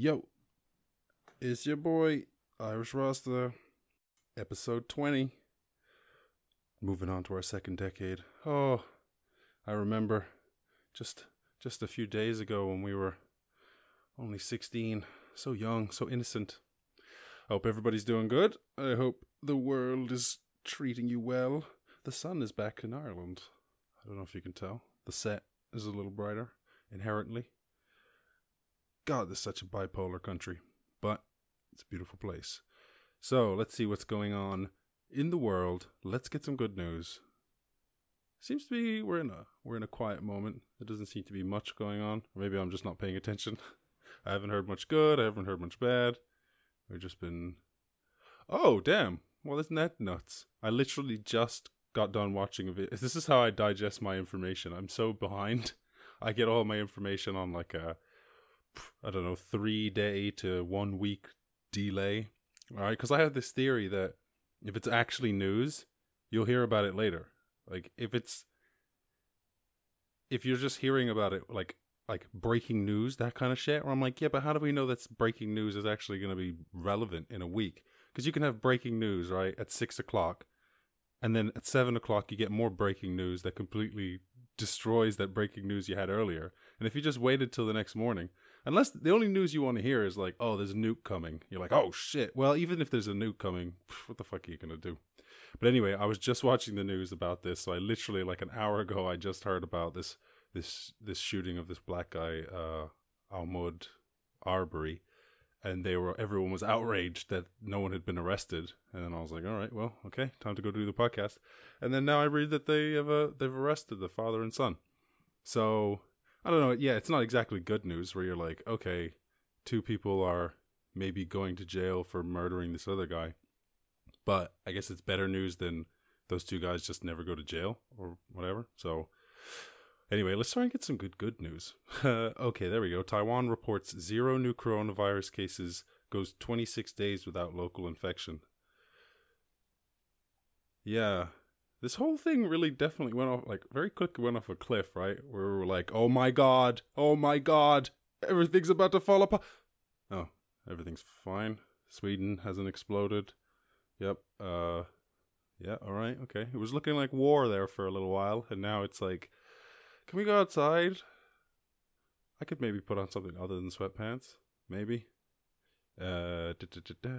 Yo, it's your boy Irish Rasta, episode 20. Moving on to our second decade. Oh, I remember just just a few days ago when we were only 16, so young, so innocent. I hope everybody's doing good. I hope the world is treating you well. The sun is back in Ireland. I don't know if you can tell. The set is a little brighter, inherently. God, this is such a bipolar country, but it's a beautiful place. So let's see what's going on in the world. Let's get some good news. Seems to be we're in a we're in a quiet moment. There doesn't seem to be much going on. maybe I'm just not paying attention. I haven't heard much good. I haven't heard much bad. We've just been. Oh damn! Well, isn't that nuts? I literally just got done watching a video. This is how I digest my information. I'm so behind. I get all my information on like a I don't know, three day to one week delay. All right, because I have this theory that if it's actually news, you'll hear about it later. Like if it's if you're just hearing about it like like breaking news, that kind of shit, where I'm like, yeah, but how do we know that's breaking news is actually going to be relevant in a week? Because you can have breaking news right at six o'clock, and then at seven o'clock you get more breaking news that completely destroys that breaking news you had earlier. And if you just waited till the next morning, unless the only news you want to hear is like, oh, there's a nuke coming, you're like, oh shit. Well, even if there's a nuke coming, what the fuck are you gonna do? But anyway, I was just watching the news about this, so I literally like an hour ago I just heard about this this this shooting of this black guy, uh, Ahmaud Arbery, and they were everyone was outraged that no one had been arrested. And then I was like, all right, well, okay, time to go do the podcast. And then now I read that they have uh, they've arrested the father and son. So I don't know. Yeah, it's not exactly good news where you're like, okay, two people are maybe going to jail for murdering this other guy. But I guess it's better news than those two guys just never go to jail or whatever. So anyway, let's try and get some good good news. okay, there we go. Taiwan reports zero new coronavirus cases, goes 26 days without local infection. Yeah, this whole thing really definitely went off like very quick went off a cliff, right? Where we were like, "Oh my god, oh my god, everything's about to fall apart." Oh, everything's fine. Sweden hasn't exploded. Yep. Uh, yeah. All right. Okay. It was looking like war there for a little while, and now it's like, can we go outside? I could maybe put on something other than sweatpants. Maybe. Uh, da, da, da,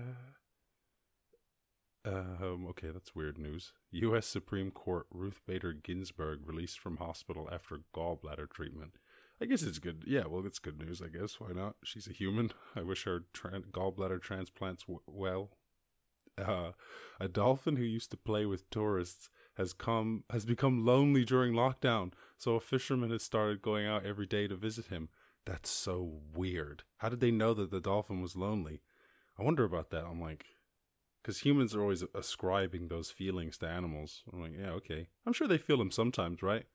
um, okay, that's weird news. U.S. Supreme Court Ruth Bader Ginsburg released from hospital after gallbladder treatment. I guess it's good. Yeah, well, it's good news. I guess why not? She's a human. I wish her tra- gallbladder transplants w- well. Uh, a dolphin who used to play with tourists has come has become lonely during lockdown. So a fisherman has started going out every day to visit him. That's so weird. How did they know that the dolphin was lonely? I wonder about that. I'm like, because humans are always ascribing those feelings to animals. I'm like, yeah, okay. I'm sure they feel them sometimes, right?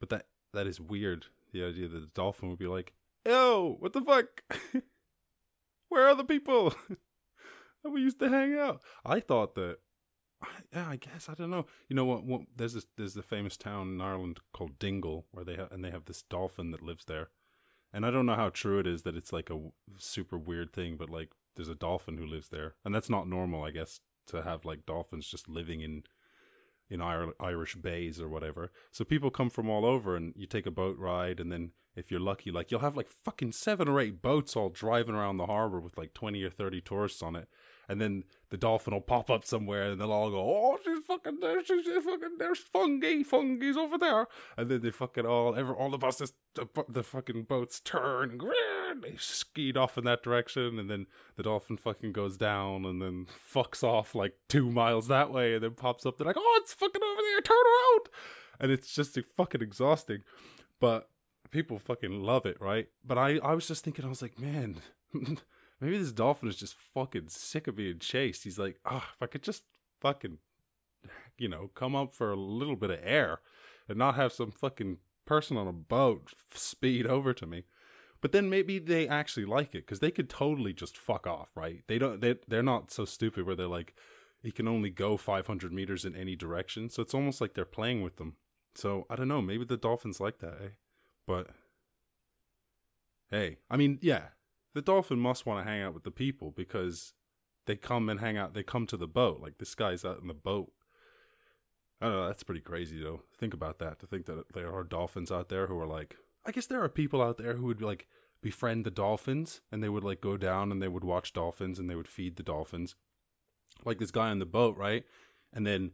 But that that is weird. The idea that the dolphin would be like, "Yo, what the fuck? Where are the people that we used to hang out?" I thought that. Yeah, I guess I don't know. You know what? what there's this there's the famous town in Ireland called Dingle where they have and they have this dolphin that lives there, and I don't know how true it is that it's like a super weird thing, but like there's a dolphin who lives there, and that's not normal, I guess, to have like dolphins just living in in Irish bays or whatever. So people come from all over, and you take a boat ride, and then if you're lucky, like you'll have like fucking seven or eight boats all driving around the harbor with like twenty or thirty tourists on it, and then the dolphin will pop up somewhere, and they'll all go, "Oh, she's fucking there! She's fucking there's Fungie, Fungie's over there," and then they fucking all, ever all the buses, the, the fucking boats turn, and they skied off in that direction, and then the dolphin fucking goes down, and then fucks off like two miles that way, and then pops up. They're like, "Oh, it's fucking over there! Turn around!" And it's just fucking exhausting, but people fucking love it, right? But I, I was just thinking, I was like, man. Maybe this dolphin is just fucking sick of being chased. He's like, oh, if I could just fucking, you know, come up for a little bit of air and not have some fucking person on a boat speed over to me. But then maybe they actually like it because they could totally just fuck off, right? They don't. They they're not so stupid where they're like, he can only go 500 meters in any direction. So it's almost like they're playing with them. So I don't know. Maybe the dolphins like that, eh? But hey, I mean, yeah, the dolphin must want to hang out with the people because they come and hang out. They come to the boat. Like this guy's out in the boat. I don't know. That's pretty crazy, though. Think about that. To think that there are dolphins out there who are like. I guess there are people out there who would like befriend the dolphins, and they would like go down and they would watch dolphins and they would feed the dolphins. Like this guy on the boat, right? And then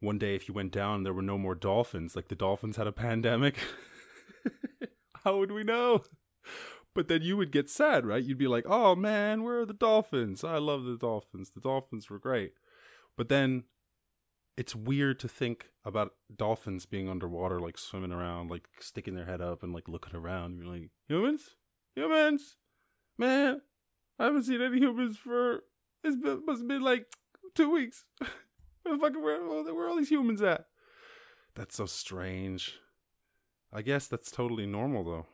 one day, if you went down, there were no more dolphins. Like the dolphins had a pandemic. How would we know? But then you would get sad, right? You'd be like, oh man, where are the dolphins? I love the dolphins. The dolphins were great. But then it's weird to think about dolphins being underwater, like swimming around, like sticking their head up and like looking around. You're like, humans? Humans? Man, I haven't seen any humans for, been, must have been like two weeks. where the fuck, where, where are all these humans at? That's so strange. I guess that's totally normal though.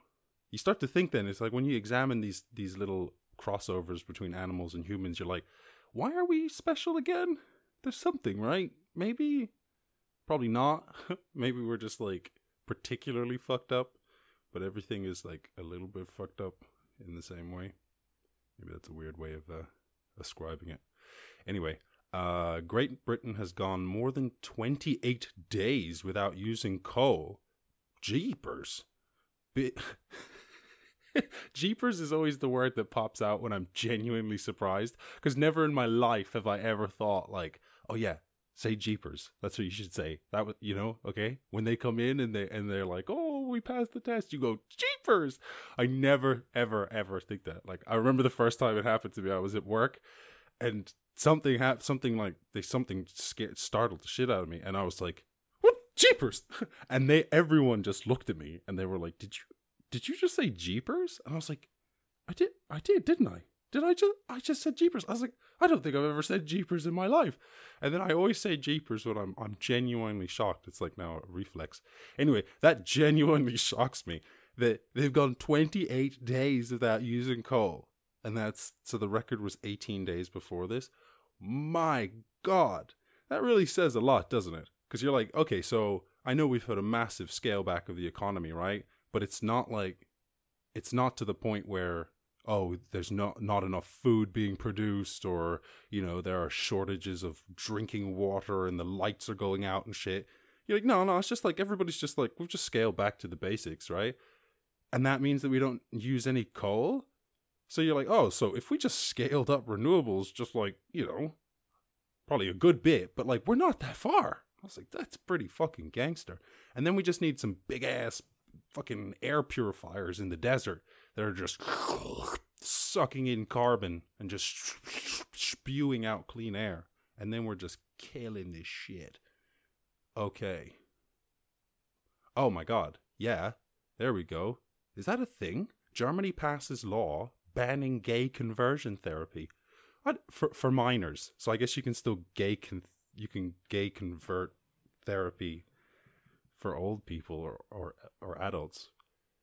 You start to think then it's like when you examine these these little crossovers between animals and humans, you're like, why are we special again? There's something, right? Maybe, probably not. Maybe we're just like particularly fucked up, but everything is like a little bit fucked up in the same way. Maybe that's a weird way of uh, ascribing it. Anyway, uh, Great Britain has gone more than 28 days without using coal. Jeepers. Jeepers is always the word that pops out when I'm genuinely surprised because never in my life have I ever thought like, oh yeah, say Jeepers. That's what you should say. That was, you know, okay. When they come in and they and they're like, oh, we passed the test, you go Jeepers. I never, ever, ever think that. Like I remember the first time it happened to me. I was at work, and something happened. Something like they something scared, startled the shit out of me, and I was like, what Jeepers? And they everyone just looked at me and they were like, did you did you just say Jeepers? And I was like, I did, I did, didn't I? Did I just, I just said Jeepers. I was like, I don't think I've ever said Jeepers in my life. And then I always say Jeepers when I'm, I'm genuinely shocked. It's like now a reflex. Anyway, that genuinely shocks me that they've gone 28 days without using coal. And that's, so the record was 18 days before this. My God, that really says a lot, doesn't it? Because you're like, okay, so I know we've had a massive scale back of the economy, right? But it's not like it's not to the point where oh there's not not enough food being produced or you know there are shortages of drinking water and the lights are going out and shit. You're like no no it's just like everybody's just like we've just scaled back to the basics right? And that means that we don't use any coal? So you're like oh so if we just scaled up renewables just like you know probably a good bit but like we're not that far. I was like that's pretty fucking gangster. And then we just need some big ass fucking air purifiers in the desert that are just sucking in carbon and just spewing out clean air. And then we're just killing this shit. Okay. Oh my god. Yeah. There we go. Is that a thing? Germany passes law banning gay conversion therapy. For for minors. So I guess you can still gay con- you can gay convert therapy for old people or, or or adults.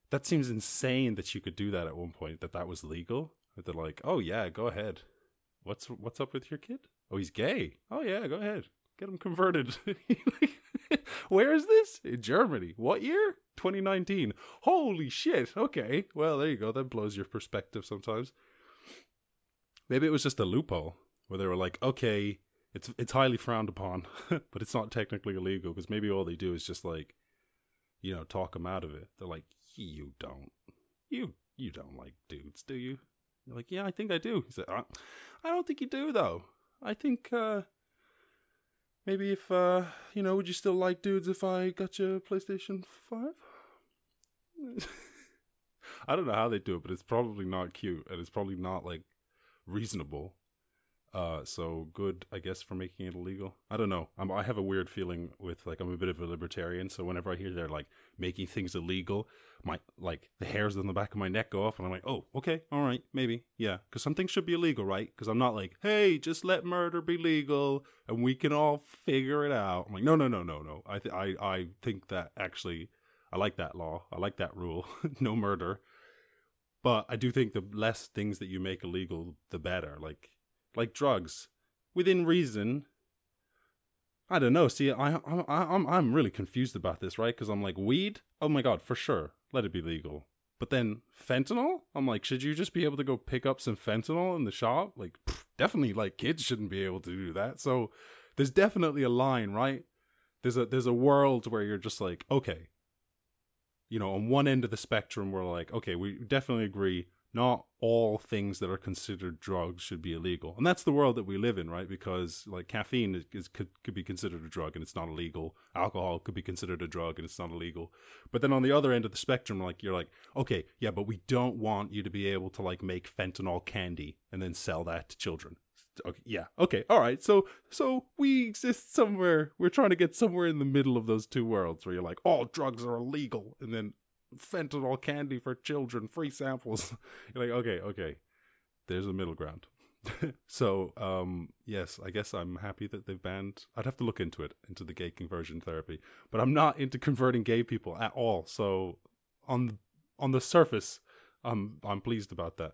That seems insane that you could do that at one point. That that was legal. That they're like, oh yeah, go ahead. What's what's up with your kid? Oh, he's gay. Oh yeah, go ahead. Get him converted. Where is this? In Germany. What year? 2019. Holy shit. Okay. Well, there you go. That blows your perspective sometimes. Maybe it was just a loophole where they were like, okay, it's it's highly frowned upon, but it's not technically illegal because maybe all they do is just like, you know, talk them out of it. They're like, you don't, you you don't like dudes, do you? You're like, yeah, I think I do. He said, I, I don't think you do though. I think uh, maybe if uh, you know, would you still like dudes if I got you a PlayStation Five? I don't know how they do it, but it's probably not cute and it's probably not like reasonable uh, so good, I guess, for making it illegal. I don't know. I'm, I have a weird feeling with like I'm a bit of a libertarian, so whenever I hear they're like making things illegal, my like the hairs on the back of my neck go off, and I'm like, oh, okay, all right, maybe, yeah, because some things should be illegal, right? Because I'm not like, hey, just let murder be legal and we can all figure it out. I'm like, no, no, no, no, no. I th- I I think that actually, I like that law. I like that rule. no murder. But I do think the less things that you make illegal, the better. Like like drugs, within reason. I don't know. See, I, I, I'm, I'm really confused about this, right? Because I'm like, weed. Oh my god, for sure, let it be legal. But then fentanyl? I'm like, should you just be able to go pick up some fentanyl in the shop? Like, pff, definitely, like kids shouldn't be able to do that. So there's definitely a line, right? There's a there's a world where you're just like, okay, you know, on one end of the spectrum, we're like, okay, we definitely agree not all things that are considered drugs should be illegal. And that's the world that we live in, right? Because like caffeine is, is, could, could be considered a drug and it's not illegal. Alcohol could be considered a drug and it's not illegal. But then on the other end of the spectrum, like you're like, okay, yeah, but we don't want you to be able to like make fentanyl candy and then sell that to children. Okay, yeah, okay, all right. So so we exist somewhere. We're trying to get somewhere in the middle of those two worlds where you're like, all drugs are illegal, and then fentanyl candy for children, free samples. You're like, okay, okay, there's a middle ground. so, um, yes, I guess I'm happy that they've banned. I'd have to look into it, into the gay conversion therapy, but I'm not into converting gay people at all. So, on on the surface, I'm I'm pleased about that.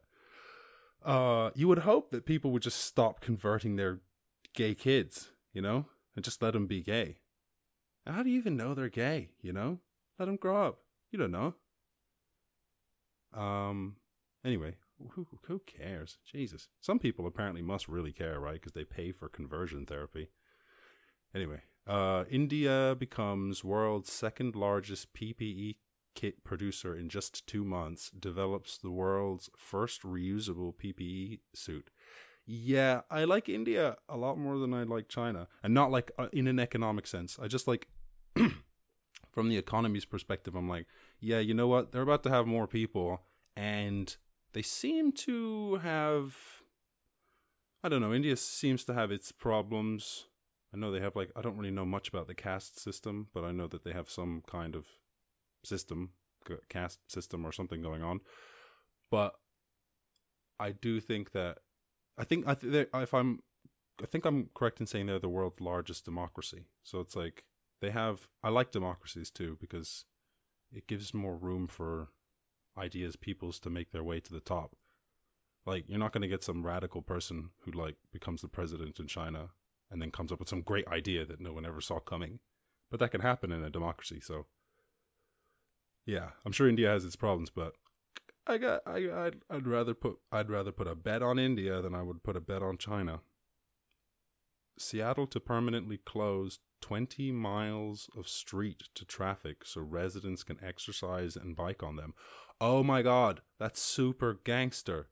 Uh, you would hope that people would just stop converting their gay kids, you know, and just let them be gay. And How do you even know they're gay? You know, let them grow up. You don't know. Um. Anyway, who who cares? Jesus. Some people apparently must really care, right? Because they pay for conversion therapy. Anyway, uh, India becomes world's second largest PPE kit producer in just two months. Develops the world's first reusable PPE suit. Yeah, I like India a lot more than I like China, and not like uh, in an economic sense. I just like from the economy's perspective, I'm like, yeah, you know what? They're about to have more people, and they seem to have. I don't know. India seems to have its problems. I know they have like I don't really know much about the caste system, but I know that they have some kind of system, caste system or something going on. But I do think that I think I th- if I'm I think I'm correct in saying they're the world's largest democracy. So it's like they have I like democracies too because it gives more room for ideas peoples to make their way to the top. Like you're not going to get some radical person who like becomes the president in China and then comes up with some great idea that no one ever saw coming. But that can happen in a democracy, so yeah, I'm sure India has its problems, but I got I I'd, I'd rather put I'd rather put a bet on India than I would put a bet on China. Seattle to permanently close 20 miles of street to traffic so residents can exercise and bike on them. Oh my god, that's super gangster.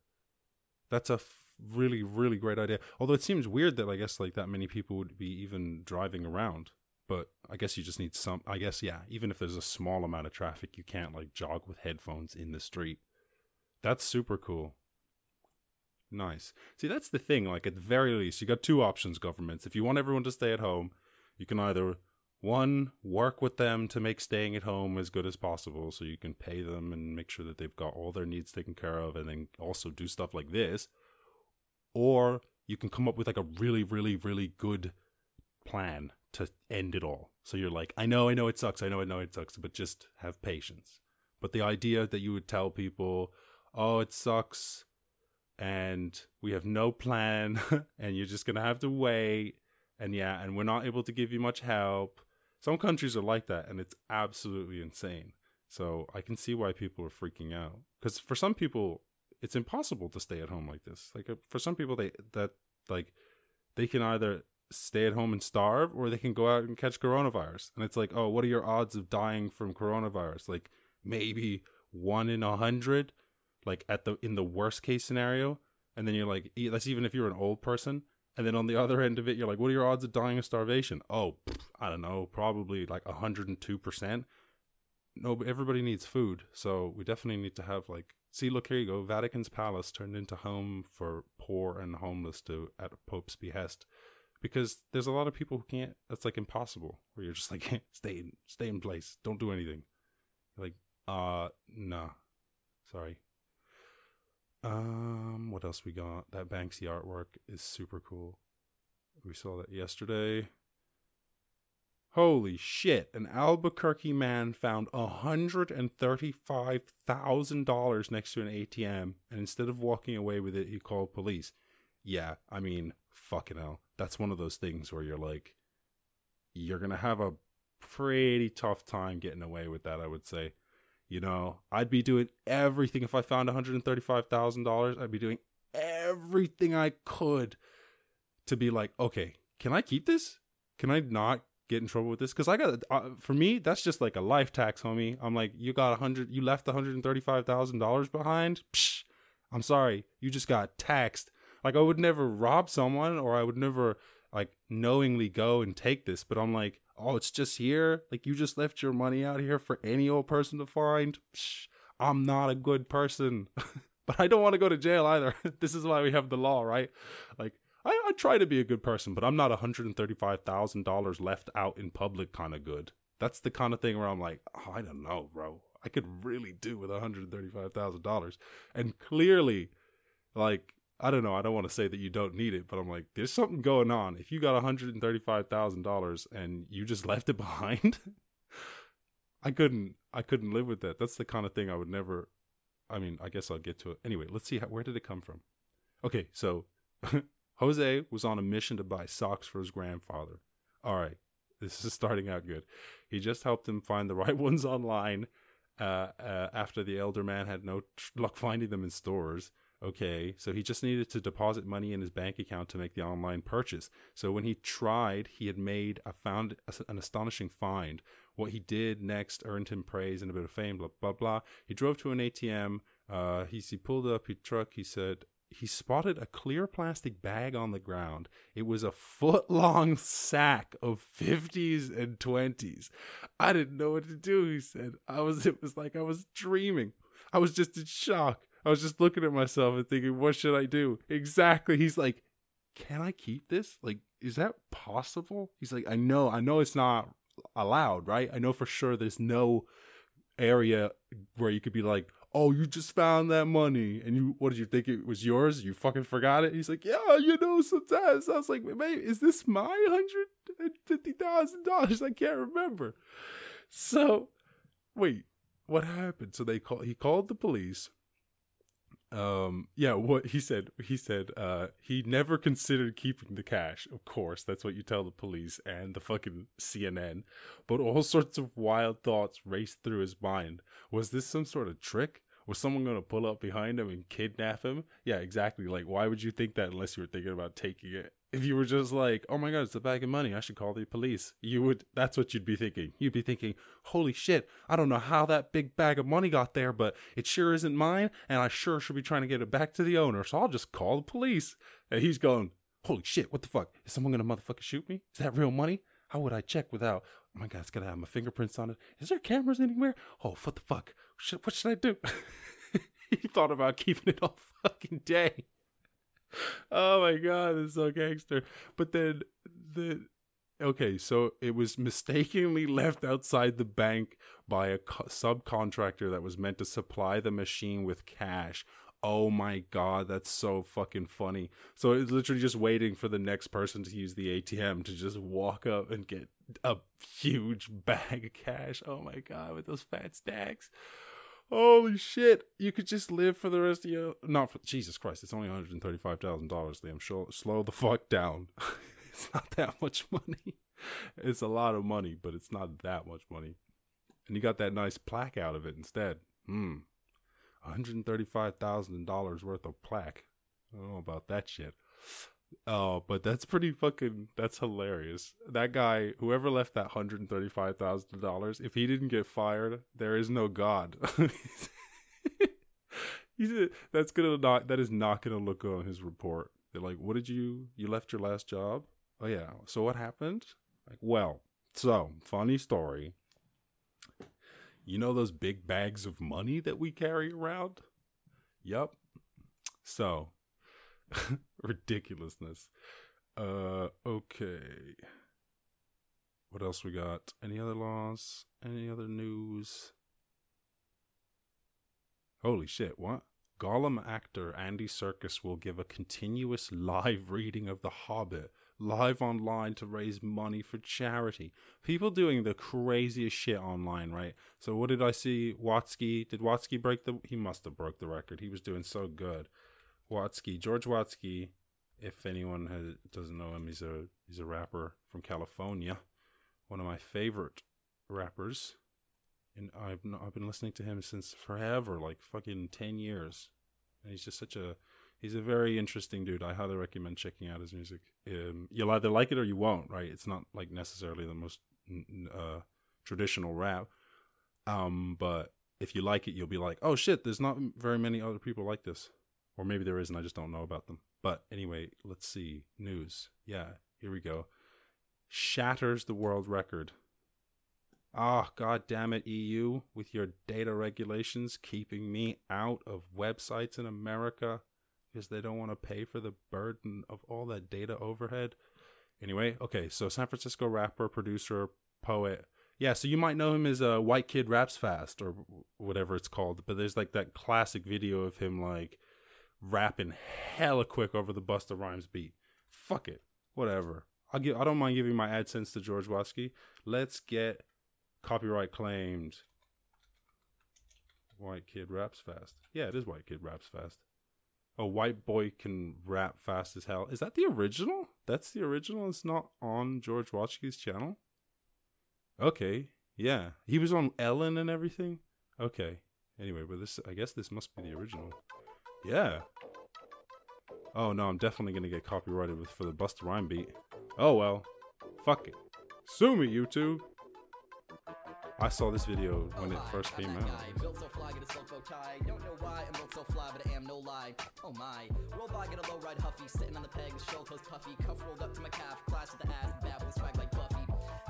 That's a f- really, really great idea. Although it seems weird that I guess like that many people would be even driving around. But I guess you just need some. I guess, yeah, even if there's a small amount of traffic, you can't like jog with headphones in the street. That's super cool. Nice. See, that's the thing. Like, at the very least, you got two options, governments. If you want everyone to stay at home, you can either one work with them to make staying at home as good as possible so you can pay them and make sure that they've got all their needs taken care of and then also do stuff like this or you can come up with like a really really really good plan to end it all so you're like i know i know it sucks i know i know it sucks but just have patience but the idea that you would tell people oh it sucks and we have no plan and you're just going to have to wait and yeah, and we're not able to give you much help. Some countries are like that, and it's absolutely insane. So I can see why people are freaking out because for some people, it's impossible to stay at home like this. Like uh, for some people, they that like they can either stay at home and starve or they can go out and catch coronavirus. And it's like, oh, what are your odds of dying from coronavirus? Like maybe one in a hundred, like at the in the worst case scenario. And then you're like, that's even if you're an old person. And then on the other end of it, you're like, what are your odds of dying of starvation? Oh, I don't know, probably like 102%. No, but everybody needs food. So we definitely need to have like, see, look, here you go. Vatican's palace turned into home for poor and homeless to at Pope's behest. Because there's a lot of people who can't, that's like impossible. Where you're just like, stay in, stay in place. Don't do anything. You're like, uh, nah. Sorry. Um, what else we got? That Banksy artwork is super cool. We saw that yesterday. Holy shit! An Albuquerque man found hundred and thirty-five thousand dollars next to an ATM, and instead of walking away with it, he called police. Yeah, I mean, fucking hell. That's one of those things where you're like, you're gonna have a pretty tough time getting away with that. I would say You know, I'd be doing everything if I found $135,000. I'd be doing everything I could to be like, okay, can I keep this? Can I not get in trouble with this? Because I got, uh, for me, that's just like a life tax, homie. I'm like, you got a hundred, you left $135,000 behind. Psh, I'm sorry, you just got taxed. Like I would never rob someone, or I would never like knowingly go and take this. But I'm like, oh, it's just here. Like you just left your money out here for any old person to find. Psh, I'm not a good person. but I don't want to go to jail either. this is why we have the law, right? Like I, I try to be a good person, but I'm not $135,000 left out in public kind of good. That's the kind of thing where I'm like, oh, I don't know, bro. I could really do with $135,000. And clearly, like, I don't know. I don't want to say that you don't need it, but I'm like, there's something going on. If you got $135,000 and you just left it behind, I couldn't, I couldn't live with that. That's the kind of thing I would never, I mean, I guess I'll get to it. Anyway, let's see how, where did it come from? Okay. So Jose was on a mission to buy socks for his grandfather. All right, this is starting out good. He just helped him find the right ones online uh, uh, after the elder man had no tr- luck finding them in stores. Okay, so he just needed to deposit money in his bank account to make the online purchase. So when he tried, he had made a found an astonishing find. What he did next earned him praise and a bit of fame. Blah blah blah. He drove to an ATM. Uh, he, he pulled up his truck. He said, he spotted a clear plastic bag on the ground. It was a foot long sack of 50s and 20s. I didn't know what to do, he said. I was it was like I was dreaming. I was just in shock. I was just looking at myself and thinking, what should I do? Exactly. He's like, "Can I keep this? Like is that possible?" He's like, "I know. I know it's not allowed, right? I know for sure there's no area where you could be like, oh, you just found that money, and you, what did you think it was yours? You fucking forgot it. He's like, yeah, you know, sometimes I was like, is this my hundred and fifty thousand dollars? I can't remember. So, wait, what happened? So they call. He called the police. Um, yeah, what he said, he said, uh, he never considered keeping the cash. Of course, that's what you tell the police and the fucking CNN. But all sorts of wild thoughts raced through his mind. Was this some sort of trick? Was someone going to pull up behind him and kidnap him? Yeah, exactly. Like, why would you think that unless you were thinking about taking it? If you were just like, oh my God, it's a bag of money. I should call the police. You would, that's what you'd be thinking. You'd be thinking, holy shit, I don't know how that big bag of money got there, but it sure isn't mine. And I sure should be trying to get it back to the owner. So I'll just call the police. And he's going, holy shit, what the fuck? Is someone going to motherfucking shoot me? Is that real money? How would I check without? Oh my God, it's to have my fingerprints on it. Is there cameras anywhere? Oh, what the fuck? What should I do? he thought about keeping it all fucking day. Oh my god, it's so gangster. But then the okay, so it was mistakenly left outside the bank by a co- subcontractor that was meant to supply the machine with cash. Oh my god, that's so fucking funny. So it's literally just waiting for the next person to use the ATM to just walk up and get a huge bag of cash. Oh my god, with those fat stacks. Holy shit! You could just live for the rest of your not for Jesus Christ. It's only one hundred thirty five thousand dollars. Liam, slow, slow the fuck down. it's not that much money. It's a lot of money, but it's not that much money. And you got that nice plaque out of it instead. Hmm. One hundred thirty five thousand dollars worth of plaque. I don't know about that shit. Oh, but that's pretty fucking. That's hilarious. That guy, whoever left that hundred and thirty-five thousand dollars, if he didn't get fired, there is no God. That's gonna not. That is not gonna look good on his report. They're like, "What did you? You left your last job? Oh yeah. So what happened? Like, well, so funny story. You know those big bags of money that we carry around? Yup. So ridiculousness. Uh, okay. What else we got? Any other laws? Any other news? Holy shit, what? Gollum actor Andy Serkis will give a continuous live reading of The Hobbit live online to raise money for charity. People doing the craziest shit online, right? So what did I see? Watsky did Watsky break the? He must have broke the record. He was doing so good. Watsky, George Watsky, if anyone has, doesn't know him, he's a he's a rapper from California, one of my favorite rappers. and I've I've been listening to him since forever, like fucking ten years, and he's just such a he's a very interesting dude. I highly recommend checking out his music. Um, you'll either like it or you won't, right? It's not like necessarily the most uh, traditional rap, um, but if you like it, you'll be like, oh shit, there's not very many other people like this, or maybe there is, and I just don't know about them. But anyway, let's see news. Yeah, here we go. Shatters the world record Ah, oh, god damn it, EU, with your data regulations keeping me out of websites in America because they don't want to pay for the burden of all that data overhead. Anyway, okay, so San Francisco rapper, producer, poet. Yeah, so you might know him as a uh, White Kid Raps Fast or whatever it's called, but there's like that classic video of him like rapping hella quick over the Busta Rhymes beat. Fuck it, whatever. I'll give. I don't mind giving my AdSense to George Watsky. Let's get copyright claimed. White kid raps fast. Yeah, it is white kid raps fast. A white boy can rap fast as hell. Is that the original? That's the original. It's not on George Watsky's channel. Okay, yeah, he was on Ellen and everything. Okay. Anyway, but this, I guess this must be the original. Yeah. Oh no, I'm definitely gonna get copyrighted with for the Busta Rhyme beat. Oh well, fuck it. Sue me, YouTube. I saw this video when it first came out. Oh my. Roll by, get a low ride huffy. Sitting on the peg, show toes puffy. Cuff rolled up to my calf. Clash with the ass. With swag like.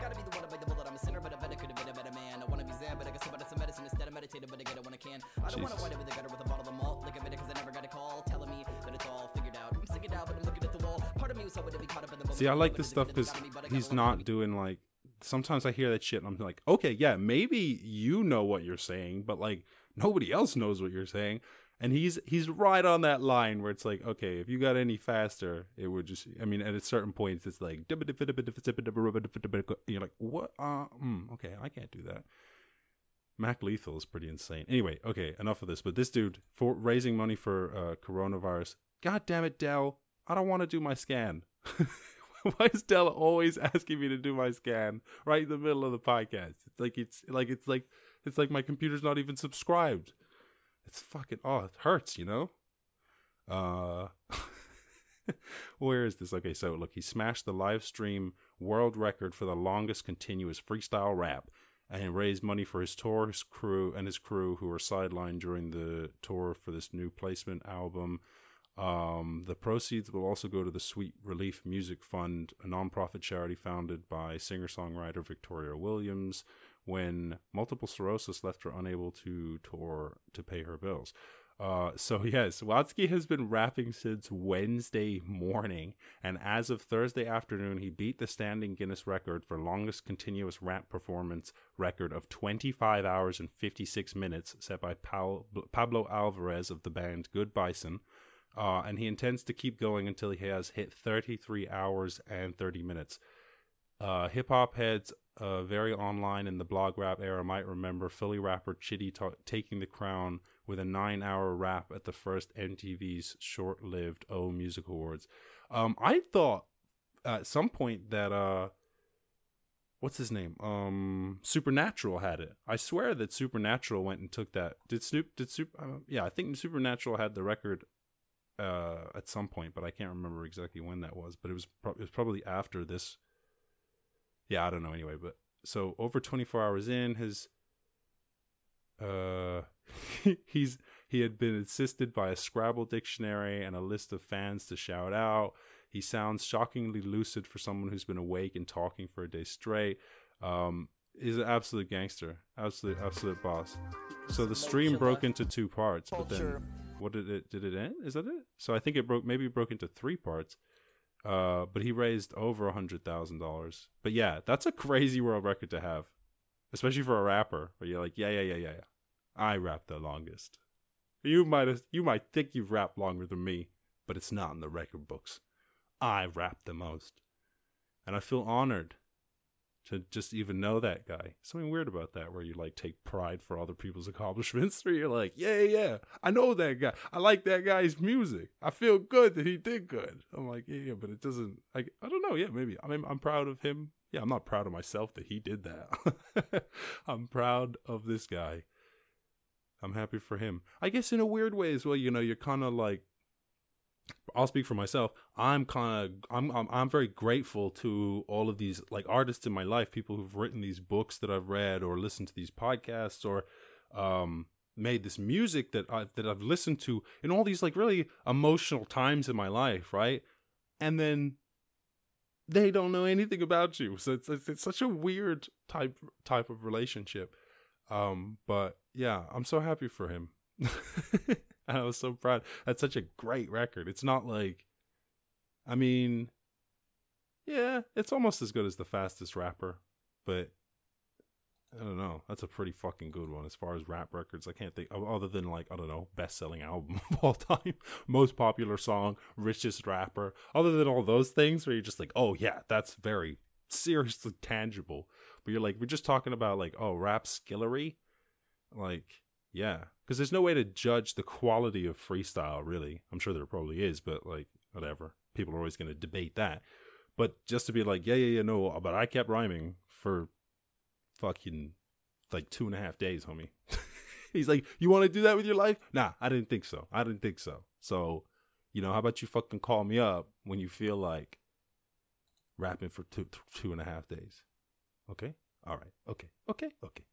Gotta be the one to bite the bullet. I'm a sinner, but I bet I could have been a better man. I wanna be Zen, but I guess about some medicine instead of meditating, but I get it when I can. I don't wanna wind up in the gutter with a bottle of malt. Look at me, cause I never got a call telling me that it's all figured out. I'm sick it out, but I'm looking at the wall. Part of me was hoping to be caught up in the moment. See, I like this stuff because he's not doing like sometimes I hear that shit and I'm like, okay, yeah, maybe you know what you're saying, but like nobody else knows what you're saying. And he's he's right on that line where it's like, okay, if you got any faster, it would just. I mean, at a certain points, it's like you're like, what? Uh, mm, okay, I can't do that. Mac Lethal is pretty insane. Anyway, okay, enough of this. But this dude for raising money for uh, coronavirus. God damn it, Dell! I don't want to do my scan. why is dell always asking me to do my scan right in the middle of the podcast? It's like it's like it's like it's like my computer's not even subscribed. It's fucking oh, it hurts, you know. Uh, where is this? Okay, so look, he smashed the live stream world record for the longest continuous freestyle rap, and raised money for his tour, his crew, and his crew who were sidelined during the tour for this new placement album. Um, the proceeds will also go to the Sweet Relief Music Fund, a nonprofit charity founded by singer songwriter Victoria Williams when multiple sclerosis left her unable to tour to pay her bills. Uh, so yes, Watsky has been rapping since Wednesday morning, and as of Thursday afternoon, he beat the standing Guinness record for longest continuous rap performance record of 25 hours and 56 minutes, set by Pablo Alvarez of the band Good Bison. Uh, and he intends to keep going until he has hit 33 hours and 30 minutes. Uh, Hip hop heads uh, very online in the blog rap era might remember Philly rapper Chiddy ta- taking the crown with a nine hour rap at the first MTV's short lived O Music Awards. Um, I thought at some point that uh, what's his name? Um, Supernatural had it. I swear that Supernatural went and took that. Did Snoop? Did Super? Uh, yeah, I think Supernatural had the record uh, at some point, but I can't remember exactly when that was. But it was pro- it was probably after this. Yeah, I don't know. Anyway, but so over 24 hours in, his uh, he's he had been assisted by a Scrabble dictionary and a list of fans to shout out. He sounds shockingly lucid for someone who's been awake and talking for a day straight. Um, he's an absolute gangster, absolute absolute boss. So the stream broke into two parts, but then what did it did it end? Is that it? So I think it broke maybe it broke into three parts. Uh, but he raised over a hundred thousand dollars. But yeah, that's a crazy world record to have, especially for a rapper. But you're like, yeah, yeah, yeah, yeah, yeah. I rap the longest. You might you might think you've rapped longer than me, but it's not in the record books. I rap the most, and I feel honored to just even know that guy. Something weird about that, where you like take pride for other people's accomplishments. Where you're like, yeah, yeah, I know that guy. I like that guy's music. I feel good that he did good. I'm like, yeah, yeah, but it doesn't. Like, I don't know. Yeah, maybe. I mean, I'm proud of him. Yeah, I'm not proud of myself that he did that. I'm proud of this guy. I'm happy for him. I guess in a weird way as well. You know, you're kind of like I'll speak for myself. I'm kind of I'm, I'm I'm very grateful to all of these like artists in my life, people who've written these books that I've read or listened to these podcasts or um made this music that I that I've listened to in all these like really emotional times in my life, right? And then they don't know anything about you. So it's it's, it's such a weird type type of relationship. Um but yeah, I'm so happy for him. I was so proud. That's such a great record. It's not like, I mean, yeah, it's almost as good as the fastest rapper, but I don't know. That's a pretty fucking good one as far as rap records. I can't think other than like I don't know, best selling album of all time, most popular song, richest rapper. Other than all those things where you're just like, oh yeah, that's very seriously tangible. But you're like, we're just talking about like, oh, rap skillery, like yeah, because there's no way to judge the quality of freestyle. Really, I'm sure there probably is, but like whatever. People are always going to debate that. But just to be like, yeah, yeah, yeah, no, but I kept rhyming for fucking like two and a half days, homie. He's like, you want to do that with your life? Nah, I didn't think so. I didn't think so. So, you know, how about you fucking call me up when you feel like rapping for two two and a half days? Okay, all right, okay, okay, okay.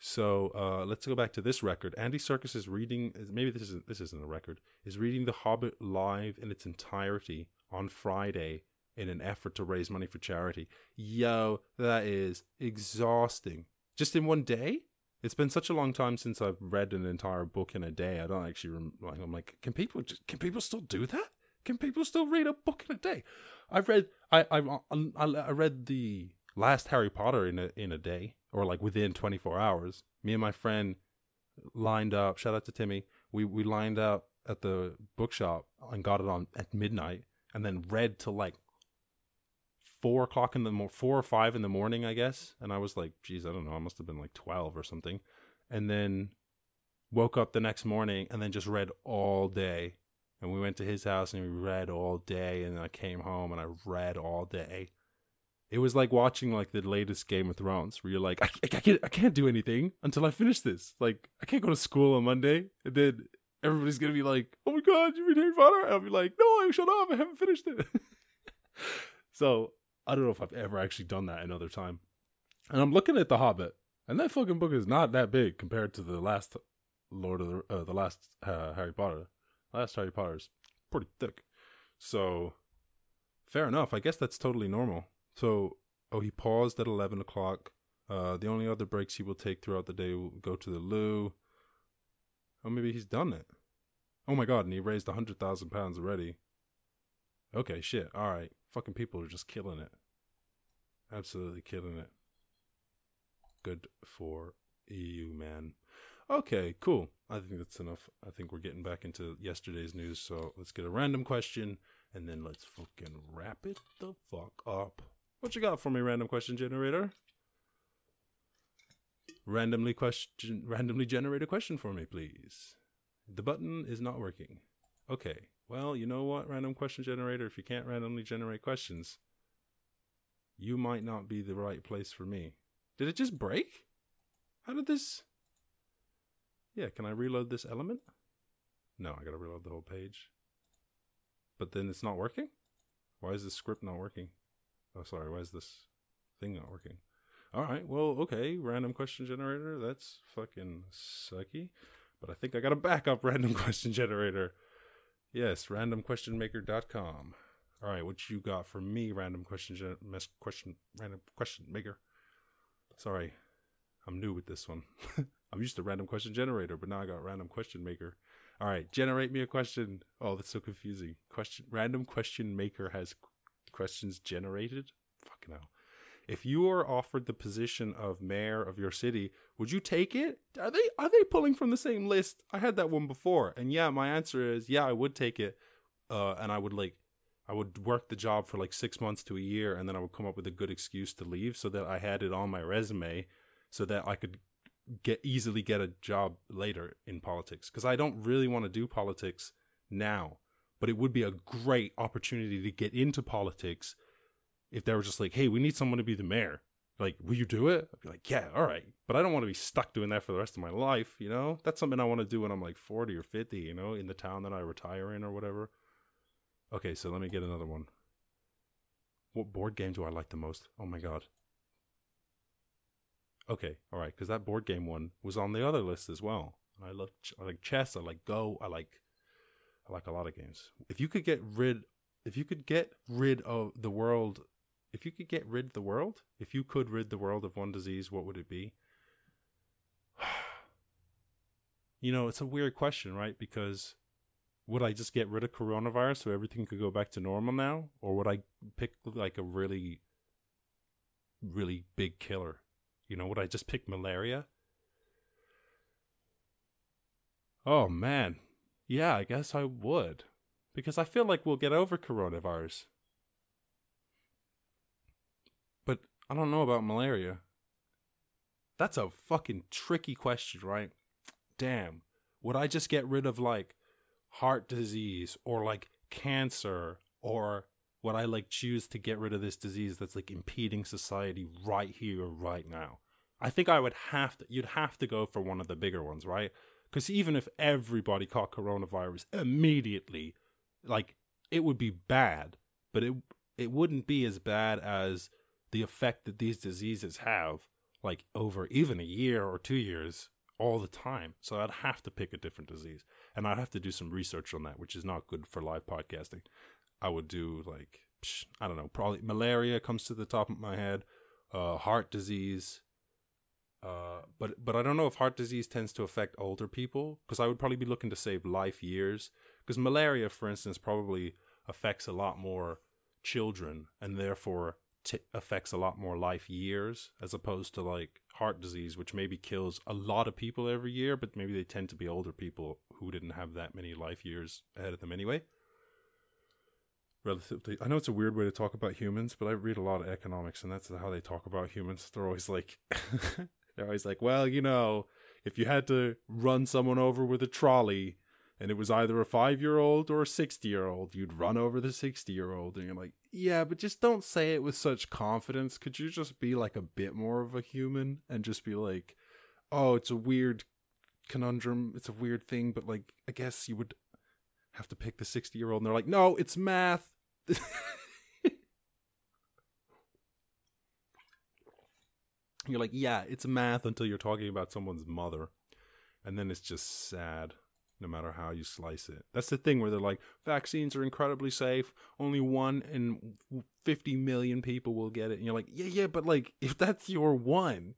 So uh, let's go back to this record. Andy Serkis is reading. Maybe this isn't this isn't a record. Is reading The Hobbit live in its entirety on Friday in an effort to raise money for charity. Yo, that is exhausting. Just in one day. It's been such a long time since I've read an entire book in a day. I don't actually. Rem- like, I'm like, can people just, can people still do that? Can people still read a book in a day? I've read. I I I, I read the last Harry Potter in a in a day or like within 24 hours. Me and my friend lined up. Shout out to Timmy. We we lined up at the bookshop and got it on at midnight, and then read till like four o'clock in the mo- four or five in the morning, I guess. And I was like, geez, I don't know. I must have been like 12 or something. And then woke up the next morning and then just read all day. And we went to his house and we read all day. And I came home and I read all day. It was like watching like the latest Game of Thrones, where you're like, I, I can't, I can't do anything until I finish this. Like, I can't go to school on Monday, and then everybody's gonna be like, "Oh my god, you read Harry Potter?" I'll be like, "No, I shut up! I haven't finished it." so I don't know if I've ever actually done that another time. And I'm looking at The Hobbit, and that fucking book is not that big compared to the last Lord of the uh, the last uh, Harry Potter. Last Harry Potter's pretty thick, so fair enough. I guess that's totally normal. So, oh, he paused at 11 o'clock. Uh, the only other breaks he will take throughout the day will go to the loo. Oh, maybe he's done it. Oh my god, and he raised a hundred thousand pounds already. Okay, shit. All right, fucking people are just killing it. Absolutely killing it. Good for you, man. Okay, cool. I think that's enough. I think we're getting back into yesterday's news. So let's get a random question and then let's fucking wrap it the fuck up. What you got for me, random question generator? Randomly question, randomly generate a question for me, please. The button is not working. Okay. Well, you know what, random question generator? If you can't randomly generate questions, you might not be the right place for me. Did it just break? How did this? Yeah, can I reload this element? No, I gotta reload the whole page. But then it's not working? Why is the script not working? Oh, sorry. Why is this thing not working? All right. Well, okay. Random question generator. That's fucking sucky. But I think I got a backup random question generator. Yes, randomquestionmaker.com. All right, what you got for me, random question gen- question random question maker? Sorry, I'm new with this one. I'm used to random question generator, but now I got random question maker. All right, generate me a question. Oh, that's so confusing. Question random question maker has questions generated? Fucking hell. If you are offered the position of mayor of your city, would you take it? Are they are they pulling from the same list? I had that one before, and yeah, my answer is yeah, I would take it. Uh, and I would like, I would work the job for like six months to a year, and then I would come up with a good excuse to leave so that I had it on my resume, so that I could get easily get a job later in politics. Because I don't really want to do politics now, but it would be a great opportunity to get into politics if they were just like, "Hey, we need someone to be the mayor." Like, will you do it? I'd be like, yeah, all right. But I don't want to be stuck doing that for the rest of my life, you know? That's something I want to do when I'm like 40 or 50, you know, in the town that I retire in or whatever. Okay, so let me get another one. What board game do I like the most? Oh my god. Okay, all right, because that board game one was on the other list as well. I love ch- I like chess. I like Go. I like like a lot of games. If you could get rid, if you could get rid of the world, if you could get rid of the world, if you could rid the world of one disease, what would it be? you know, it's a weird question, right? Because would I just get rid of coronavirus so everything could go back to normal now, or would I pick like a really, really big killer? You know, would I just pick malaria? Oh man, yeah, I guess I would, because I feel like we'll get over coronavirus. But I don't know about malaria. That's a fucking tricky question, right? Damn. Would I just get rid of like heart disease or like cancer or would I like choose to get rid of this disease that's like impeding society right here right now? I think I would have to you'd have to go for one of the bigger ones, right? Cuz even if everybody caught coronavirus immediately, like it would be bad, but it it wouldn't be as bad as the effect that these diseases have like over even a year or 2 years all the time. So I'd have to pick a different disease and I'd have to do some research on that, which is not good for live podcasting. I would do like I don't know, probably malaria comes to the top of my head, uh, heart disease. Uh, but but I don't know if heart disease tends to affect older people because I would probably be looking to save life years because malaria, for instance, probably affects a lot more children and therefore t- affects a lot more life years as opposed to like heart disease, which maybe kills a lot of people every year, but maybe they tend to be older people who didn't have that many life years ahead of them anyway. Relatively, I know it's a weird way to talk about humans, but I read a lot of economics, and that's how they talk about humans. They're always like, they're always like, well, you know, if you had to run someone over with a trolley, and it was either a five year old or a 60 year old, you'd run over the 60 year old. And you're like, yeah, but just don't say it with such confidence. Could you just be like a bit more of a human and just be like, oh, it's a weird conundrum. It's a weird thing, but like, I guess you would have to pick the 60 year old. And they're like, no, it's math. you're like, yeah, it's math until you're talking about someone's mother. And then it's just sad no matter how you slice it. That's the thing where they're like, vaccines are incredibly safe. Only one in 50 million people will get it. And you're like, yeah, yeah, but like, if that's your one,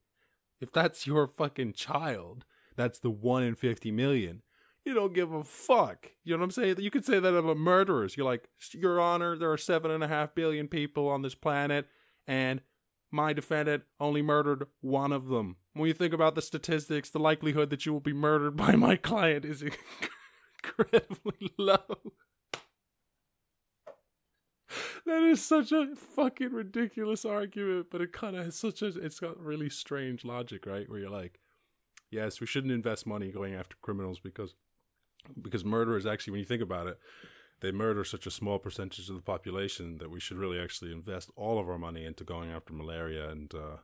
if that's your fucking child, that's the one in 50 million. You don't give a fuck. You know what I'm saying? You could say that about murderers. You're like, Your Honor, there are seven and a half billion people on this planet, and my defendant only murdered one of them. When you think about the statistics, the likelihood that you will be murdered by my client is incredibly low. That is such a fucking ridiculous argument, but it kind of has such a it's got really strange logic, right? Where you're like, yes, we shouldn't invest money going after criminals because because murder is actually when you think about it, they murder such a small percentage of the population that we should really actually invest all of our money into going after malaria and uh,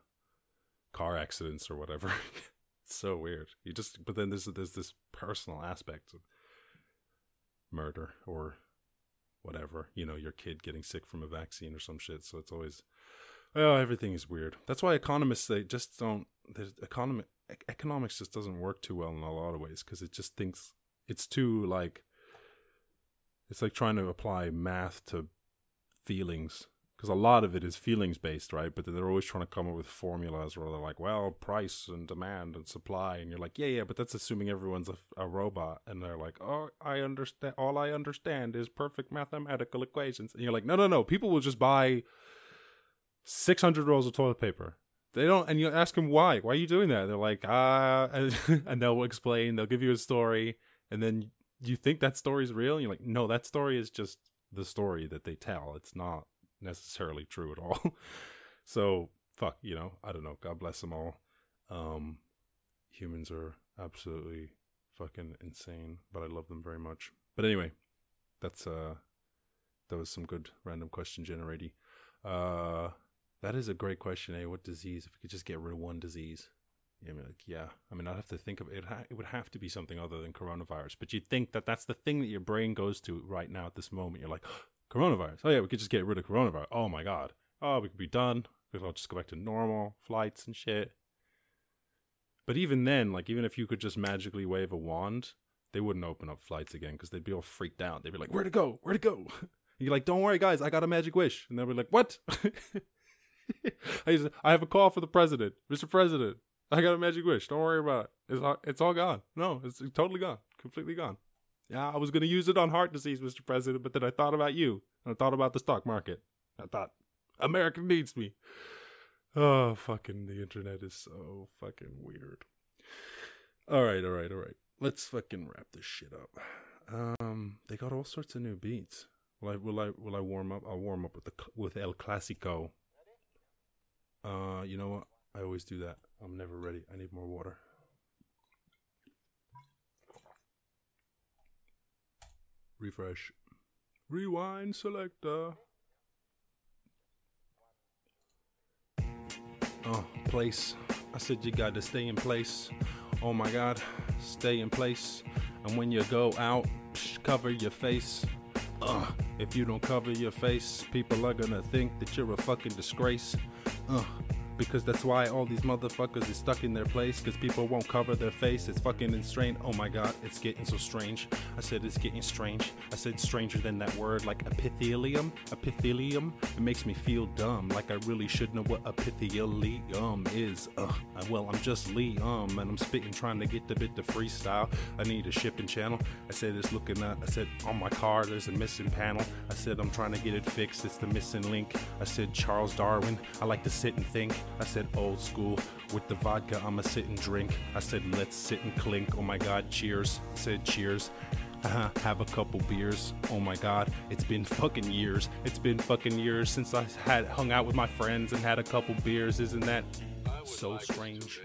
car accidents or whatever. it's so weird. You just but then there's there's this personal aspect of murder or whatever. You know, your kid getting sick from a vaccine or some shit. So it's always well, everything is weird. That's why economists they just don't. The economy economics just doesn't work too well in a lot of ways because it just thinks it's too like it's like trying to apply math to feelings because a lot of it is feelings based, right? But they're always trying to come up with formulas where they're like, well, price and demand and supply, and you're like, yeah, yeah, but that's assuming everyone's a, a robot, and they're like, oh, I understand. All I understand is perfect mathematical equations, and you're like, no, no, no. People will just buy six hundred rolls of toilet paper. They don't, and you ask them why. Why are you doing that? They're like, ah, and they'll explain. They'll give you a story, and then you think that story's real, and you're like, no, that story is just the story that they tell. It's not necessarily true at all. so fuck, you know, I don't know. God bless them all. Um, humans are absolutely fucking insane, but I love them very much. But anyway, that's uh, that was some good random question generating. Uh, that is a great question. Eh? What disease? If we could just get rid of one disease, I mean, like, yeah. I mean, I'd have to think of it. It would have to be something other than coronavirus. But you'd think that that's the thing that your brain goes to right now at this moment. You're like, coronavirus. Oh yeah, we could just get rid of coronavirus. Oh my god. Oh, we could be done. We could all just go back to normal flights and shit. But even then, like, even if you could just magically wave a wand, they wouldn't open up flights again because they'd be all freaked out. They'd be like, "Where to go? Where to go?" And you're like, "Don't worry, guys. I got a magic wish." And they'll be like, "What?" I, I have a call for the president, Mr. President. I got a magic wish. Don't worry about it. It's all, it's all gone. No, it's totally gone. Completely gone. Yeah, I was going to use it on heart disease, Mr. President, but then I thought about you. And I thought about the stock market. I thought, America needs me. Oh, fucking, the internet is so fucking weird. All right, all right, all right. Let's fucking wrap this shit up. Um, they got all sorts of new beats. Will I, will I, will I warm up? I'll warm up with the, with El Clasico. Uh, you know what? I always do that. I'm never ready. I need more water. Refresh. Rewind selector. Oh, place. I said you got to stay in place. Oh my god, stay in place. And when you go out, cover your face. Uh, if you don't cover your face, people are gonna think that you're a fucking disgrace. Uh, because that's why all these motherfuckers is stuck in their place because people won't cover their face. It's fucking insane. Oh my god it's getting so strange. I said it's getting strange. I said stranger than that word like epithelium epithelium. It makes me feel dumb like i really should know what epithelium is. Ugh. well i'm just liam and i'm spitting trying to get the bit to freestyle. I need a shipping channel. I said it's looking at i said on my car there's a missing panel. I said i'm trying to get it fixed. It's the missing link. I said charles darwin i like to sit and think I said old school. With the vodka, I'ma sit and drink. I said let's sit and clink. Oh my god, cheers. I said cheers. Uh-huh, have a couple beers. Oh my god, it's been fucking years. It's been fucking years since I had hung out with my friends and had a couple beers. Isn't that so strange?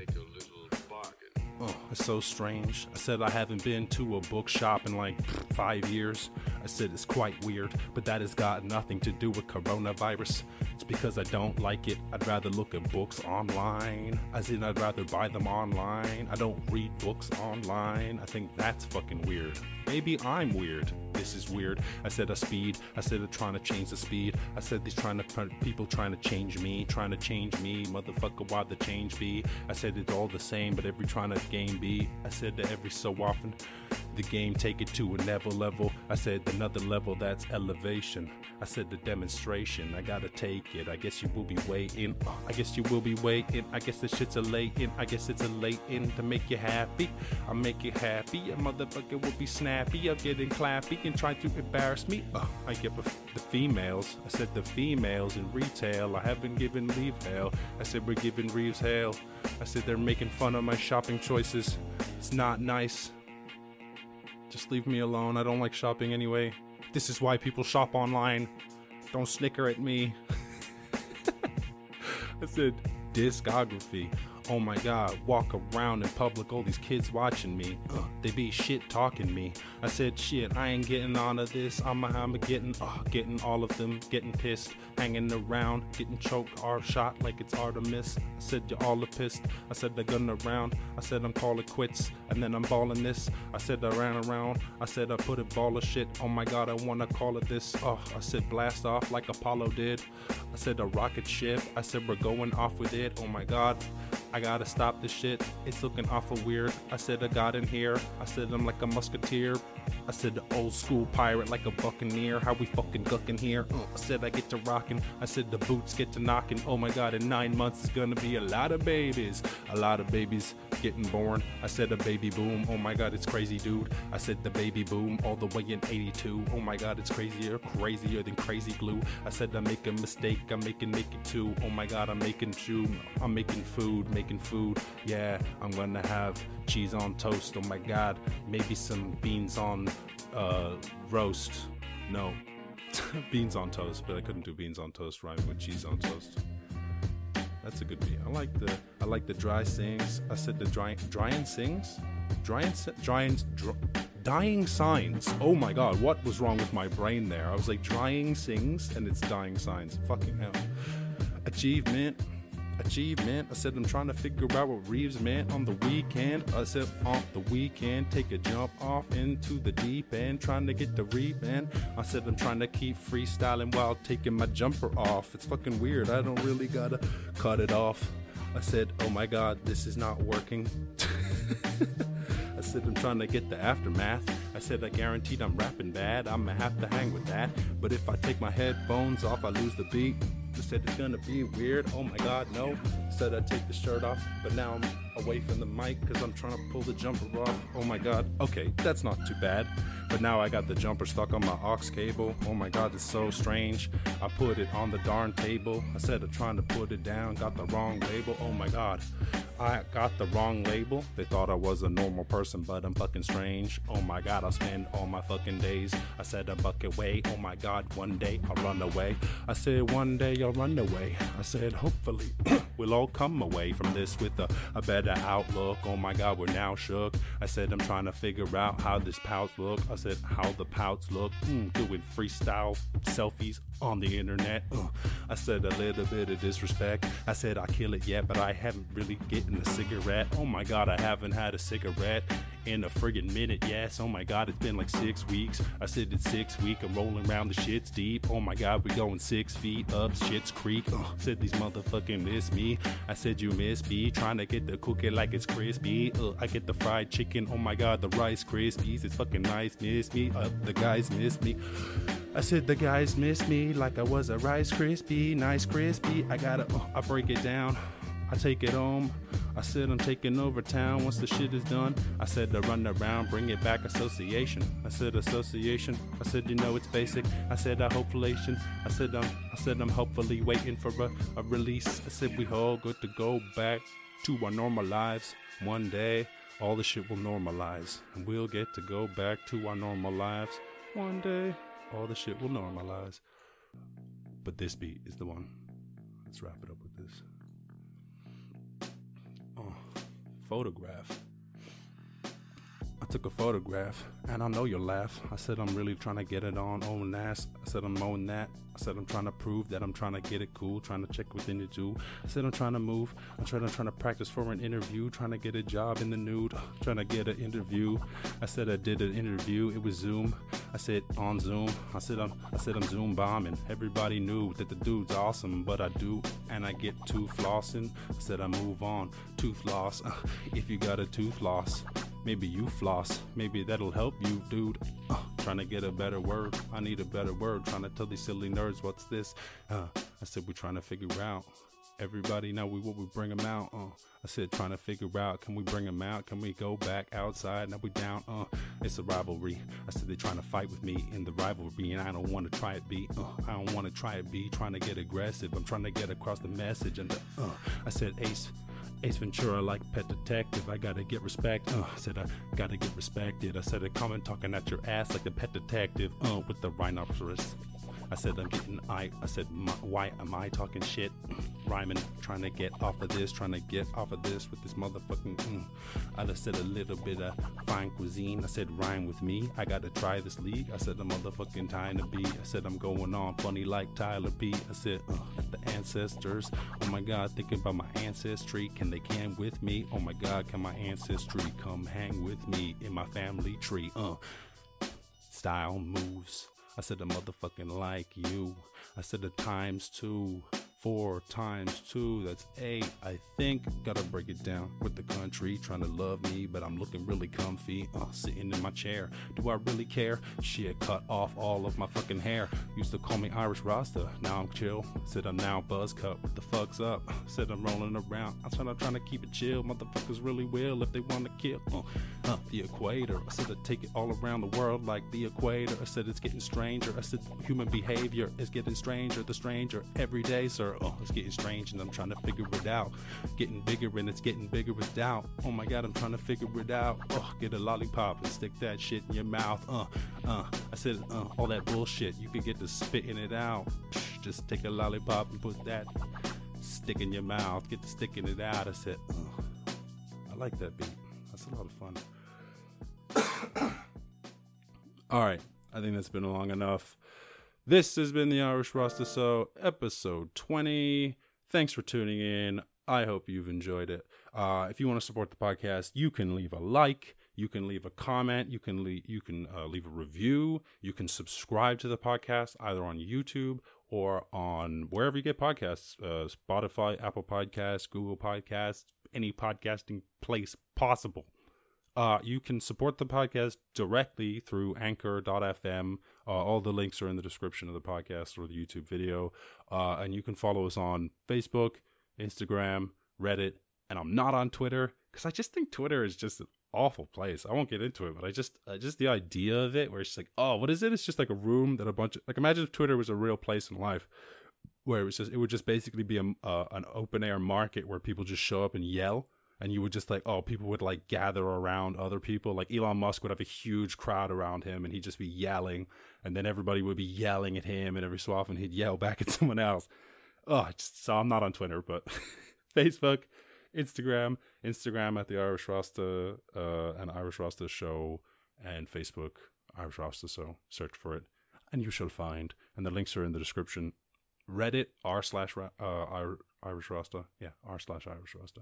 Oh, it's so strange. I said I haven't been to a bookshop in like five years. I said it's quite weird, but that has got nothing to do with coronavirus. It's because I don't like it. I'd rather look at books online. As in, I'd rather buy them online. I don't read books online. I think that's fucking weird. Maybe I'm weird. This is weird. I said a speed. I said they're trying to change the speed. I said these trying to people trying to change me, trying to change me. Motherfucker, why the change be? I said it's all the same, but every trying to game be. I said that every so often, the game take it to another level. I said another level that's elevation. I said the demonstration. I gotta take it. I guess you will be waiting. I guess you will be waiting. I guess the shit's a late in. I guess it's a late in to make you happy. I make you happy. A motherfucker will be snappy. I'm getting clappy and trying to embarrass me. Uh, I get the females. I said the females in retail. I haven't given leave hell. I said we're giving Reeves hell. I said they're making fun of my shopping choices. It's not nice. Just leave me alone. I don't like shopping anyway. This is why people shop online. Don't snicker at me. I said discography. Oh my god, walk around in public, all these kids watching me. Uh, they be shit talking me. I said, shit, I ain't getting on of this. I'm, I'm getting, uh, getting all of them, getting pissed, hanging around, getting choked or shot like it's Artemis. I said, you're all a pissed. I said, they're gun around. I said, I'm calling quits, and then I'm balling this. I said, I ran around. I said, I put a ball of shit. Oh my god, I wanna call it this. Oh, I said, blast off like Apollo did. I said, a rocket ship. I said, we're going off with it. Oh my god. I gotta stop this shit. It's looking awful weird. I said I got in here. I said I'm like a musketeer. I said the old school pirate like a buccaneer. How we fucking gucking here? Uh, I said I get to rocking. I said the boots get to knocking. Oh my god, in nine months it's gonna be a lot of babies. A lot of babies getting born. I said a baby boom. Oh my god, it's crazy, dude. I said the baby boom all the way in 82. Oh my god, it's crazier, crazier than crazy glue. I said I make a mistake. I'm making make it too. Oh my god, I'm making chew. I'm making food food. Yeah, I'm gonna have cheese on toast. Oh my god, maybe some beans on uh, roast. No. beans on toast, but I couldn't do beans on toast rhyming with cheese on toast. That's a good beat. I like the I like the dry sings. I said the dry drying sings, dry, and dying signs. Oh my god, what was wrong with my brain there? I was like drying sings and it's dying signs. Fucking hell. Achievement achievement. I said I'm trying to figure out what Reeves meant on the weekend. I said on the weekend, take a jump off into the deep end, trying to get the rebound. I said I'm trying to keep freestyling while taking my jumper off. It's fucking weird. I don't really gotta cut it off. I said, oh my god, this is not working. I said I'm trying to get the aftermath. I said I guaranteed I'm rapping bad. I'ma have to hang with that. But if I take my headphones off, I lose the beat. I said it's gonna be weird. Oh my god, no. I Said I'd take the shirt off, but now I'm away from the mic because I'm trying to pull the jumper off. Oh my god. Okay, that's not too bad. But now I got the jumper stuck on my aux cable. Oh my god, it's so strange. I put it on the darn table. I said I'm trying to put it down, got the wrong label. Oh my god. I got the wrong label. They thought I was a normal person, but I'm fucking strange. Oh my god, I'll spend all my fucking days. I said a bucket way. Oh my god, one day I'll run away. I said one day I'll run away. I said hopefully we'll all come away from this with a, a better outlook. Oh my god, we're now shook. I said I'm trying to figure out how this pouch look. I said how the pouch look. Mm, doing freestyle selfies on the internet. I said a little bit of disrespect. I said I kill it yet, but I haven't really getting a cigarette. Oh my god, I haven't had a cigarette in a friggin' minute. Yes, oh my god, it's been like six weeks. I said it's six week. I'm rolling around the shit's deep. Oh my god, we're going six feet up Shit's Creek. Uh, said these motherfucking miss me. I said you miss me. Trying to get the cookie like it's crispy. Uh, I get the fried chicken. Oh my god, the Rice Krispies. It's fucking nice. Miss me. Uh, the guys miss me. I said the guys miss me like I was a Rice Krispie, nice crispy. I gotta, uh, I break it down. I take it home. I said I'm taking over town once the shit is done. I said to run around, bring it back association. I said association. I said you know it's basic. I said I hopefully. I said I'm. I said I'm hopefully waiting for a, a release. I said we all good to go back to our normal lives one day. All the shit will normalize, and we'll get to go back to our normal lives one day all the shit will normalize. But this beat is the one. Let's wrap it up photograph. Took a photograph, and I know you'll laugh. I said I'm really trying to get it on oh, own ass. I said I'm on that. I said I'm trying to prove that I'm trying to get it cool, trying to check within the two. I said I'm trying to move. I'm trying to trying to practice for an interview, trying to get a job in the nude, trying to get an interview. I said I did an interview. It was Zoom. I said on Zoom. I said I'm I said I'm Zoom bombing. Everybody knew that the dude's awesome, but I do and I get tooth flossing. I said I move on. Tooth loss. if you got a tooth loss, maybe you floss. Maybe that'll help you, dude. Uh, trying to get a better word. I need a better word. Trying to tell these silly nerds what's this. Uh, I said we're trying to figure out. Everybody know we what we bring them out. Uh, I said trying to figure out can we bring them out? Can we go back outside? Now we down. Uh, it's a rivalry. I said they're trying to fight with me in the rivalry, and I don't want to try it. Be uh, I don't want to try it. Be trying to get aggressive. I'm trying to get across the message. And the, uh, I said Ace. Ace Ventura like pet detective. I gotta get respect. Uh, I said I gotta get respected. I said a comment talking at your ass like the pet detective. Uh, with the rhinoceros. I said I'm getting I. I said my, why am I talking shit? Rhyming, trying to get off of this, trying to get off of this with this motherfucking. Mm. I just said a little bit of fine cuisine. I said rhyme with me. I gotta try this league. I said the motherfucking time to be. I said I'm going on funny like Tyler B. I said the ancestors. Oh my God, thinking about my ancestry. Can they can with me? Oh my God, can my ancestry come hang with me in my family tree? Uh, style moves. I said the motherfucking like you. I said the times two. Four times two, that's eight. I think gotta break it down with the country trying to love me, but I'm looking really comfy. Uh, sitting in my chair. Do I really care? Shit, cut off all of my fucking hair. Used to call me Irish Rasta. Now I'm chill. Said I'm now buzz cut. What the fuck's up? Said I'm rolling around. I'm trying to trying to keep it chill. Motherfuckers really will if they want to kill. Uh, uh, the equator. I said I take it all around the world like the equator. I said it's getting stranger. I said human behavior is getting stranger. The stranger every day, sir. Oh, it's getting strange and I'm trying to figure it out. Getting bigger and it's getting bigger with doubt. Oh my god, I'm trying to figure it out. Oh, get a lollipop and stick that shit in your mouth. Uh, uh, I said, uh, all that bullshit. You could get to spitting it out. Just take a lollipop and put that stick in your mouth. Get to sticking it out. I said, uh, I like that beat. That's a lot of fun. All right. I think that's been long enough. This has been the Irish Rasta Show, episode 20. Thanks for tuning in. I hope you've enjoyed it. Uh, if you want to support the podcast, you can leave a like, you can leave a comment, you can leave, you can uh, leave a review, you can subscribe to the podcast either on YouTube or on wherever you get podcasts, uh, Spotify, Apple Podcasts, Google Podcasts, any podcasting place possible. Uh, you can support the podcast directly through anchor.fm. Uh, all the links are in the description of the podcast or the YouTube video. Uh, and you can follow us on Facebook, Instagram, Reddit. And I'm not on Twitter because I just think Twitter is just an awful place. I won't get into it, but I just, uh, just the idea of it where it's like, oh, what is it? It's just like a room that a bunch of, like, imagine if Twitter was a real place in life where it was just, it would just basically be a, uh, an open air market where people just show up and yell and you would just like oh people would like gather around other people. Like Elon Musk would have a huge crowd around him and he'd just be yelling and then everybody would be yelling at him and every so often he'd yell back at someone else. Oh just, so I'm not on Twitter but Facebook Instagram Instagram at the Irish Rasta uh, and Irish Rasta show and Facebook Irish Rasta so search for it and you shall find and the links are in the description. Reddit r slash uh, Irish Rasta. Yeah r slash Irish Rasta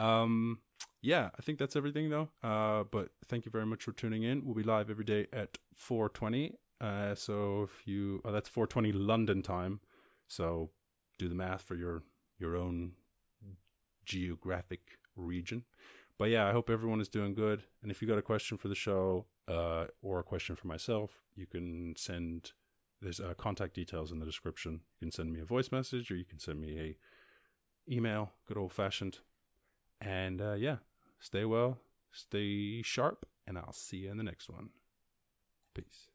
um, yeah, I think that's everything though. Uh, but thank you very much for tuning in. We'll be live every day at 4:20. Uh, so if you oh, that's 4:20 London time. So do the math for your your own geographic region. But yeah, I hope everyone is doing good. And if you got a question for the show uh, or a question for myself, you can send. There's uh, contact details in the description. You can send me a voice message or you can send me a email. Good old fashioned. And uh, yeah, stay well, stay sharp, and I'll see you in the next one. Peace.